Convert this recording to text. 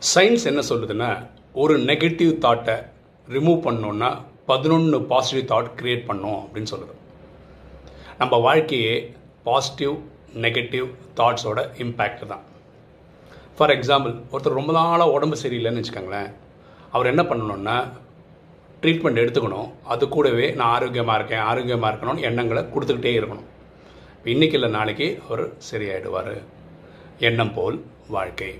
Science என்ன சொல்லுதுன்னா ஒரு நெகட்டிவ் தாட்டை ரிமூவ் பண்ணோன்னா பதினொன்று பாசிட்டிவ் தாட் க்ரியேட் பண்ணோம் அப்படின்னு சொல்லுது. நம்ம வாழ்க்கையே பாசிட்டிவ் நெகட்டிவ் தாட்ஸோட இம்பேக்ட் தான். ஃபார் எக்ஸாம்பிள் ஒருத்தர் ரொம்ப நாளாக உடம்பு சரியில்லைன்னு வச்சுக்கோங்களேன். அவர் என்ன பண்ணணும்னா ட்ரீட்மெண்ட் எடுத்துக்கணும். அது கூடவே நான் ஆரோக்கியமாக இருக்கேன் ஆரோக்கியமாக இருக்கணும்னு எண்ணங்களை கொடுத்துக்கிட்டே இருக்கணும். இன்றைக்கி இல்லை நாளைக்கு அவர் சரியாயிடுவார். எண்ணம் போல் வாழ்க்கை.